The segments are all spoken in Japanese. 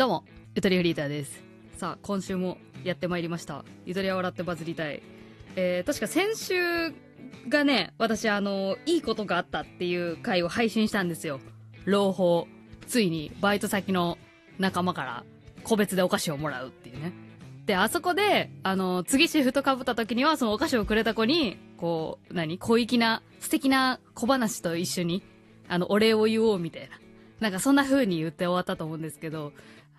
どうも、ゆとりフリーターです。さあ、今週もやってまいりました。ゆとりは笑ってバズりたい。えー、確か先週がね、私あの、いいことがあったっていう回を配信したんですよ。朗報。ついに、バイト先の仲間から、個別でお菓子をもらうっていうね。で、あそこで、あの、次シフト被った時には、そのお菓子をくれた子に、こう、何？小粋な、素敵な小話と一緒に、あの、お礼を言おうみたいな。なんかそんな風に言って終わったと思うんですけど、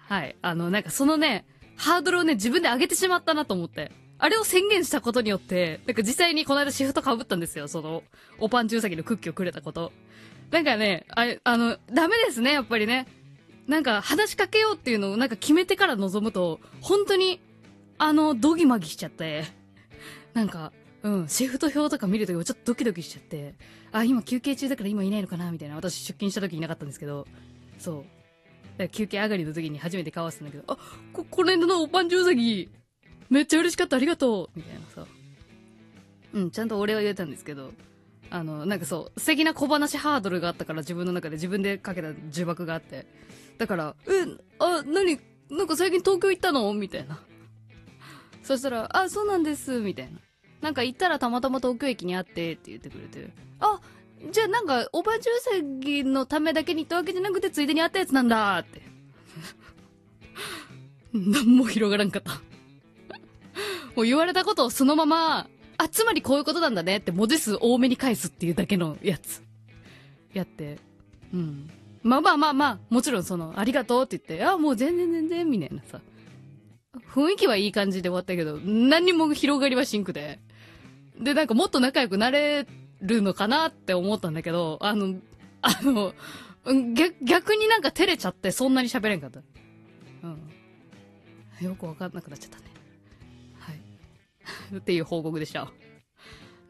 はい。あの、なんかそのね、ハードルをね、自分で上げてしまったなと思って。あれを宣言したことによって、なんか実際にこの間シフト被ったんですよ。その、おパンチウサギのクッキーをくれたこと。なんかね、あれ、あの、ダメですね、やっぱりね。なんか話しかけようっていうのをなんか決めてから臨むと、本当に、あの、ドギマギしちゃって、なんか、うん、シフト表とか見るときもちょっとドキドキしちゃって、あ、今休憩中だから今いないのかなみたいな。私出勤した時いなかったんですけど、そう。休憩上がりの時に初めて顔合わせたんだけど、あ、こ、この間のおパンチウサギ、めっちゃ嬉しかった、ありがとうみたいなさ。うん、ちゃんとお礼は言えたんですけど、あの、なんかそう、素敵な小話ハードルがあったから自分の中で自分でかけた呪縛があって。だから、え、あ、何なんか最近東京行ったの？みたいな。そしたら、あ、そうなんです、みたいな。なんか行ったらたまたま東京駅にあってって言ってくれて、あ、じゃあなんか、おばじゅうさぎのためだけに行ったわけじゃなくて、ついでにあったやつなんだって。なんも広がらんかった。もう言われたことをそのまま、あ、つまりこういうことなんだねって文字数多めに返すっていうだけのやつ。やって。うん。まあまあまあまあ、もちろんその、ありがとうって言って、あ、もう全然全然、みたいなさ。雰囲気はいい感じで終わったけど、何にも広がりはシンクで。で、なんかもっと仲良くなれるのかなって思ったんだけど、あの、あの、逆逆になんか照れちゃってそんなに喋れんかった。うん。よくわかんなくなっちゃったね。はい。っていう報告でした。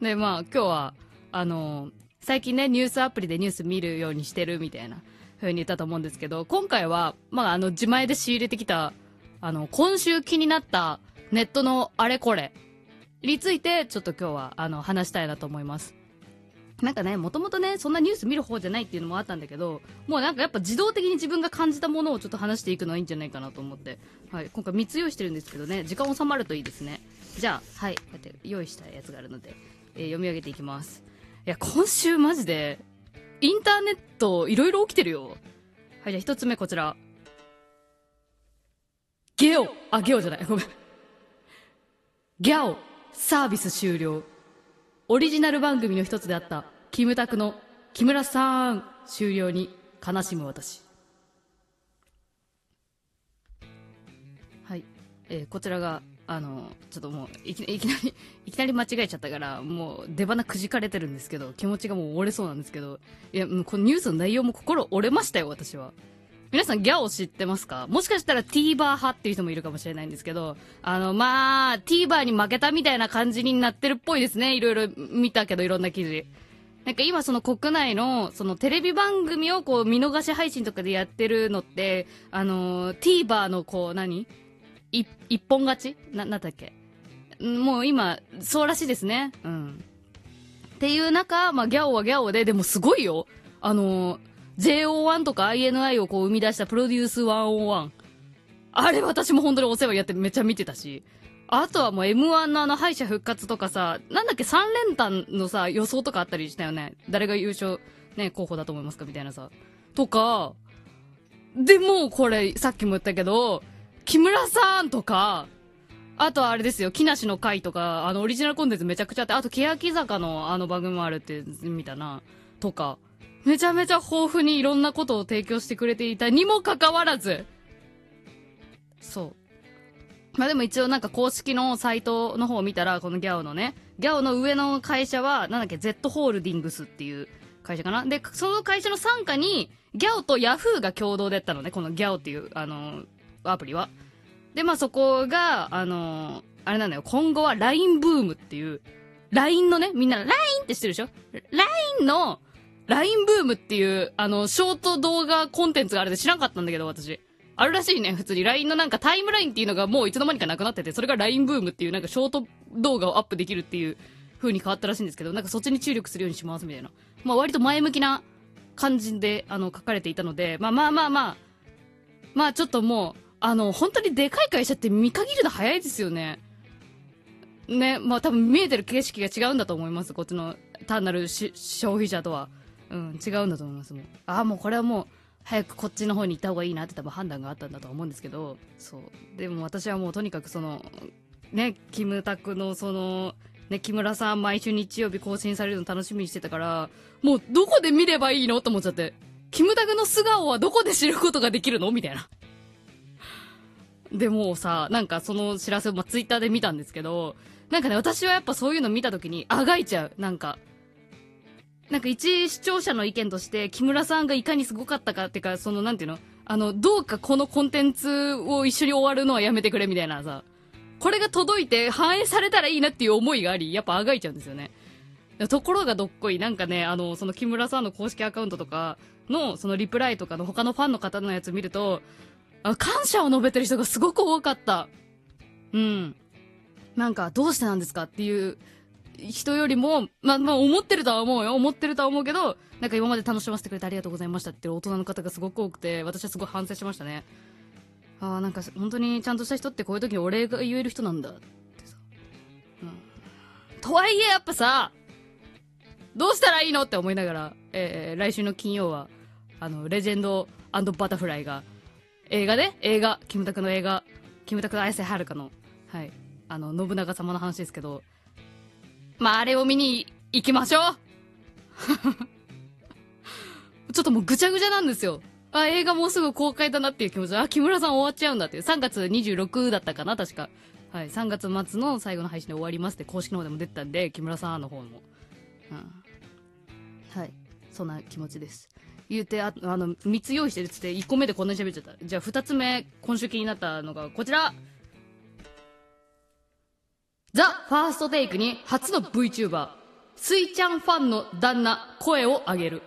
で、まあ今日は、あの、最近ね、ニュースアプリでニュース見るようにしてるみたいな風に言ったと思うんですけど、今回は、まああの、自前で仕入れてきた、あの、今週気になったネットのあれこれについて、ちょっと今日は、あの、話したいなと思います。なんかね、もともとね、そんなニュース見る方じゃないっていうのもあったんだけど、もうなんかやっぱ自動的に自分が感じたものをちょっと話していくのはいいんじゃないかなと思って、はい、今回3つ用意してるんですけどね、時間収まるといいですね。じゃあ、はい、こうやって用意したやつがあるので、えー読み上げていきます。いや、今週マジで、インターネットいろいろ起きてるよ。はい、じゃあ一つ目こちら。ゲオ、あ、ゲオじゃない、ごめん。ギャオ、サービス終了。オリジナル番組の一つであった、キムタクの木村さん終了に悲しむ私。はい。えーこちらが、あの、ちょっともういき、いきなり、いきなり間違えちゃったから、もう出花くじかれてるんですけど、気持ちがもう折れそうなんですけど、いや、もうこのニュースの内容も心折れましたよ、私は。皆さんギャオ知ってますか？もしかしたら TVer 派っていう人もいるかもしれないんですけど、あの、まあ、TVer に負けたみたいな感じになってるっぽいですね。いろいろ見たけど、いろんな記事。なんか今その国内の、そのテレビ番組をこう見逃し配信とかでやってるのって、あの、TVer のこう何？一本勝ち？な、なんだっけ？もう今、そうらしいですね。うん。っていう中、まあ、ギャオはギャオで、でもすごいよ。あの、JO1 とか INI をこう生み出したプロデュース101。あれ私も本当にお世話やってめっちゃ見てたし。あとはもう M1 のあの敗者復活とかさ、なんだっけ3連単のさ、予想とかあったりしたよね。誰が優勝、ね、候補だと思いますかみたいなさ。とか、でもこれ、さっきも言ったけど、木村さんとか、あとあれですよ、木梨の会とか、あの、オリジナルコンテンツめちゃくちゃあって、あと、欅坂のあの番組もあるって見たな、とか、めちゃめちゃ豊富にいろんなことを提供してくれていたにもかかわらず、そう。まあでも一応なんか公式のサイトの方を見たら、このギャオのね、ギャオの上の会社は、なんだっけ、Z ホールディングスっていう会社かな？で、その会社の傘下に、ギャオとヤフーが共同でやったのね、このギャオっていう、あの、アプリは。で、まあそこが、あの、あれなんだよ、今後は LINE ブームっていう、LINE のね、みんな LINE って知ってるでしょ ?LINE の、LINE ブームっていう、あの、ショート動画コンテンツがあるって知らんかったんだけど、私。あるらしいね、普通に。LINE のなんかタイムラインっていうのがもういつの間にかなくなってて、それが LINE ブームっていうなんかショート動画をアップできるっていう風に変わったらしいんですけど、なんかそっちに注力するようにしますみたいな。まあ割と前向きな感じで、あの、書かれていたので、まあまあまあまあ、まあちょっともう、あの、本当にでかい会社って見限るの早いですよね。ね、まあ多分見えてる景色が違うんだと思います。こっちの単なる消費者とは。うん、違うんだと思います。もうああ、もうこれはもう、早くこっちの方に行った方がいいなって多分判断があったんだと思うんですけど、そう。でも私はもうとにかくその、ね、キムタクのその、ね、木村さん毎週日曜日更新されるの楽しみにしてたから、もうどこで見ればいいのと思っちゃって。キムタクの素顔はどこで知ることができるのみたいな。でもさ、なんかその知らせを、まあ、ツイッターで見たんですけど、なんかね、私はやっぱそういうの見た時に、あがいちゃう。なんか、なんか一視聴者の意見として、木村さんがいかにすごかったかっていうか、その、なんていうのあの、どうかこのコンテンツを一緒に終わるのはやめてくれみたいなさ、これが届いて反映されたらいいなっていう思いがあり、やっぱあがいちゃうんですよね。ところがどっこい、なんかね、あの、その木村さんの公式アカウントとかの、そのリプライとかの他のファンの方のやつ見ると、あ感謝を述べてる人がすごく多かった。うん。なんか、どうしてなんですかっていう人よりも、まあ、まあ、思ってるとは思うよ。思ってるとは思うけど、なんか今まで楽しませてくれてありがとうございましたっていう大人の方がすごく多くて、私はすごい反省しましたね。ああ、なんか本当にちゃんとした人ってこういう時にお礼が言える人なんだってさ。うん。とはいえやっぱさ、どうしたらいいのって思いながら、えー、来週の金曜は、あの、レジェンドバタフライが、映画で映画、キムタクの映画、キムタクの綾瀬はるかの、はい、あの、信長様の話ですけど、まあ、あれを見に行きましょう ちょっともうぐちゃぐちゃなんですよ。あ、映画もうすぐ公開だなっていう気持ちあ、木村さん終わっちゃうんだって。3月26だったかな、確か。はい。3月末の最後の配信で終わりますって公式の方でも出てたんで、木村さんの方も。うん。はい。そんな気持ちです。言うて、ああの、3つ用意してるっつって、1個目でこんなに喋っちゃった。じゃあ2つ目、今週気になったのがこちらザ・ファーストテイクに初の VTuber、スイちゃんファンの旦那、声を上げる。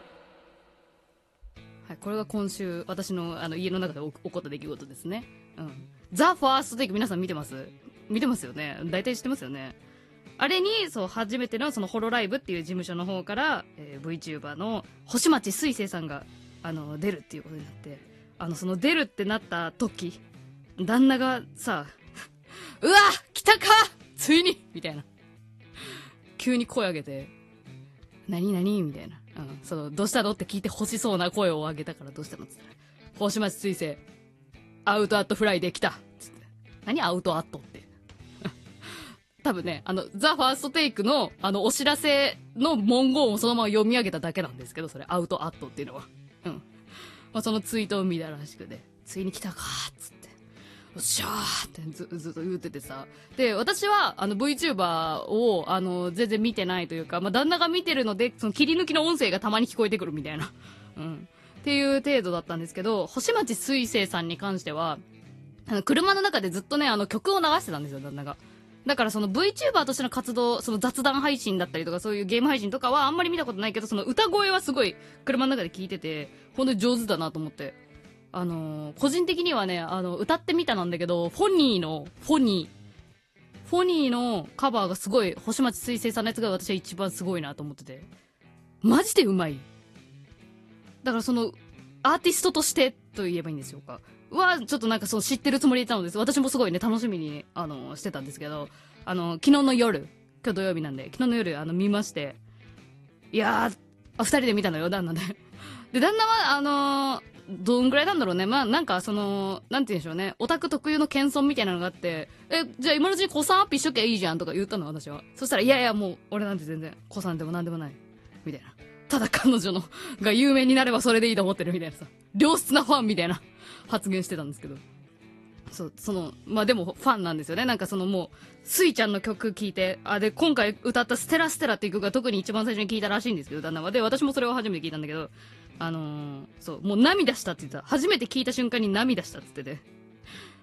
はい、これが今週、私のあの家の中で起こった出来事ですね。うん。ザ・ファーストテイク皆さん見てます？見てますよね大体知ってますよねあれに、そう、初めてのそのホロライブっていう事務所の方から、えー、VTuber の星町水星さんが、あの、出るっていうことになって、あの、その出るってなった時、旦那がさ、うわ来たかついに？みたいな。急に声上げて、何何みたいな。うん。その、どうしたの？って聞いて欲しそうな声を上げたからどうしたの？って言ったら、星町水星、アウトアットフライで来たつって。何アウトアットって？多分ね、あの、ザ・ファーストテイクの、あの、お知らせの文言をそのまま読み上げただけなんですけど、それ、アウトアットっていうのは。うん。まあ、そのツイートを見たらしくて、ついに来たかっつって。っしゃーってずずっと言っててさ。で、私は、あの、VTuber を、あの、全然見てないというか、まあ、旦那が見てるので、その切り抜きの音声がたまに聞こえてくるみたいな。うん。っていう程度だったんですけど、星町水星さんに関しては、あの、車の中でずっとね、あの、曲を流してたんですよ、旦那が。だからその VTuber としての活動、その雑談配信だったりとかそういうゲーム配信とかはあんまり見たことないけど、その歌声はすごい車の中で聞いてて、本当に上手だなと思って。あのー、個人的にはね、あの、歌ってみたなんだけど、フォニーの、フォニー、フォニーのカバーがすごい、星町水星さんのやつが私は一番すごいなと思ってて。マジでうまい。だからその、アーティストとしてと言えばいいんでしょうか。は、ちょっとなんかそう知ってるつもりでいたのです。私もすごいね、楽しみに、あの、してたんですけど、あの、昨日の夜、今日土曜日なんで、昨日の夜、あの、見まして、いやー、あ、二人で見たのよ、旦那で。で、旦那は、あのー、どんぐらいなんだろうね。まあ、なんか、その、なんて言うんでしょうね。オタク特有の謙遜みたいなのがあって、え、じゃあ今のうちに子さんアップしときゃいいじゃんとか言ったの、私は。そしたら、いやいや、もう、俺なんて全然、子さんでもなんでもない。みたいな。ただ彼女の、が有名になればそれでいいと思ってるみたいなさ。良質なファンみたいな発言してたんですけど。そう、その、まあでもファンなんですよね。なんかそのもう、スイちゃんの曲聴いて、あ、で、今回歌ったステラステラっていう曲が特に一番最初に聴いたらしいんですけど、旦那は。で、私もそれを初めて聞いたんだけど、あのー、そう、もう涙したって言った。初めて聞いた瞬間に涙したって言ってて。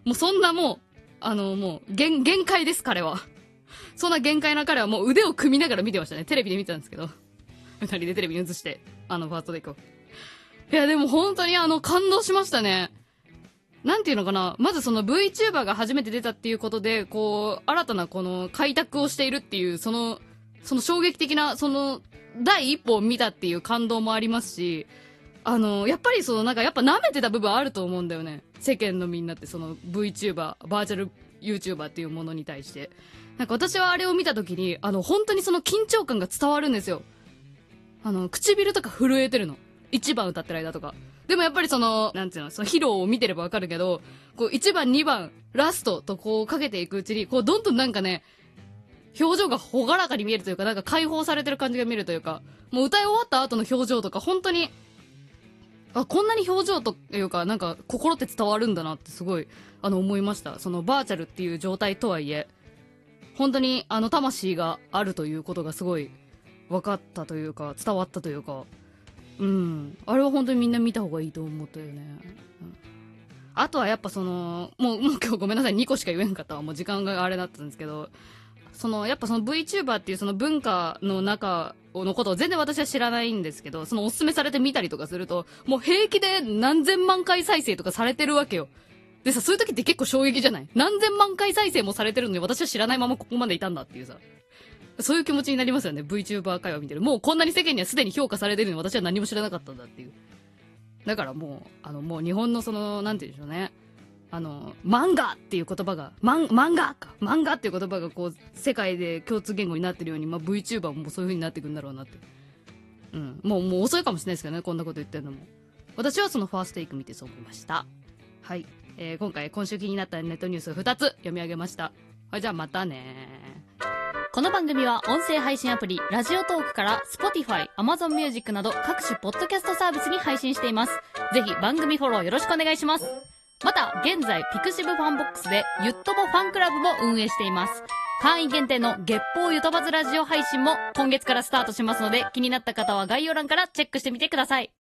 もうそんなもう、あのー、もう、限、限界です、彼は。そんな限界な彼はもう腕を組みながら見てましたね。テレビで見てたんですけど。二人でテレビに映して、あの、ファーストデイクを。いや、でも本当にあの、感動しましたね。なんていうのかな。まずその VTuber が初めて出たっていうことで、こう、新たなこの開拓をしているっていう、その、その衝撃的な、その、第一歩を見たっていう感動もありますし、あの、やっぱりその、なんかやっぱ舐めてた部分あると思うんだよね。世間のみんなってその VTuber、バーチャル YouTuber っていうものに対して。なんか私はあれを見た時に、あの、本当にその緊張感が伝わるんですよ。あの、唇とか震えてるの。1番歌ってる間とか。でもやっぱりその、なんていうの、その披露を見てればわかるけど、こう1番、2番、ラストとこうかけていくうちに、こうどんどんなんかね、表情がほがらかに見えるというか、なんか解放されてる感じが見えるというか、もう歌い終わった後の表情とか、本当に、あ、こんなに表情というか、なんか心って伝わるんだなってすごい、あの思いました。そのバーチャルっていう状態とはいえ、本当にあの魂があるということがすごい分かったというか、伝わったというか、うん。あれは本当にみんな見た方がいいと思ったよね。うんあとはやっぱその、もう、もう今日ごめんなさい、2個しか言えんかったわ。もう時間があれだったんですけど、その、やっぱその VTuber っていうその文化の中のことを全然私は知らないんですけど、そのおすすめされてみたりとかすると、もう平気で何千万回再生とかされてるわけよ。でさ、そういう時って結構衝撃じゃない？何千万回再生もされてるのに私は知らないままここまでいたんだっていうさ。そういう気持ちになりますよね。VTuber 会話見てる。もうこんなに世間にはすでに評価されてるのに私は何も知らなかったんだっていう。だからもう、あの、もう日本のその、なんて言うんでしょうね。あの、漫画っていう言葉が、漫画か漫画っていう言葉がこう、世界で共通言語になってるように、まあ、VTuber もそういう風になっていくんだろうなって。うん。もう、もう遅いかもしれないですけどね、こんなこと言ってるのも。私はそのファーストテイク見てそう思いました。はい。えー、今回、今週気になったネットニュース2つ読み上げました。はい、じゃあまたねこの番組は音声配信アプリ、ラジオトークから Spotify、Amazon Music など各種ポッドキャストサービスに配信しています。ぜひ番組フォローよろしくお願いします。また、現在、ピクシブファンボックスで、ゆっともファンクラブも運営しています。会員限定の月報ゆとばずラジオ配信も今月からスタートしますので、気になった方は概要欄からチェックしてみてください。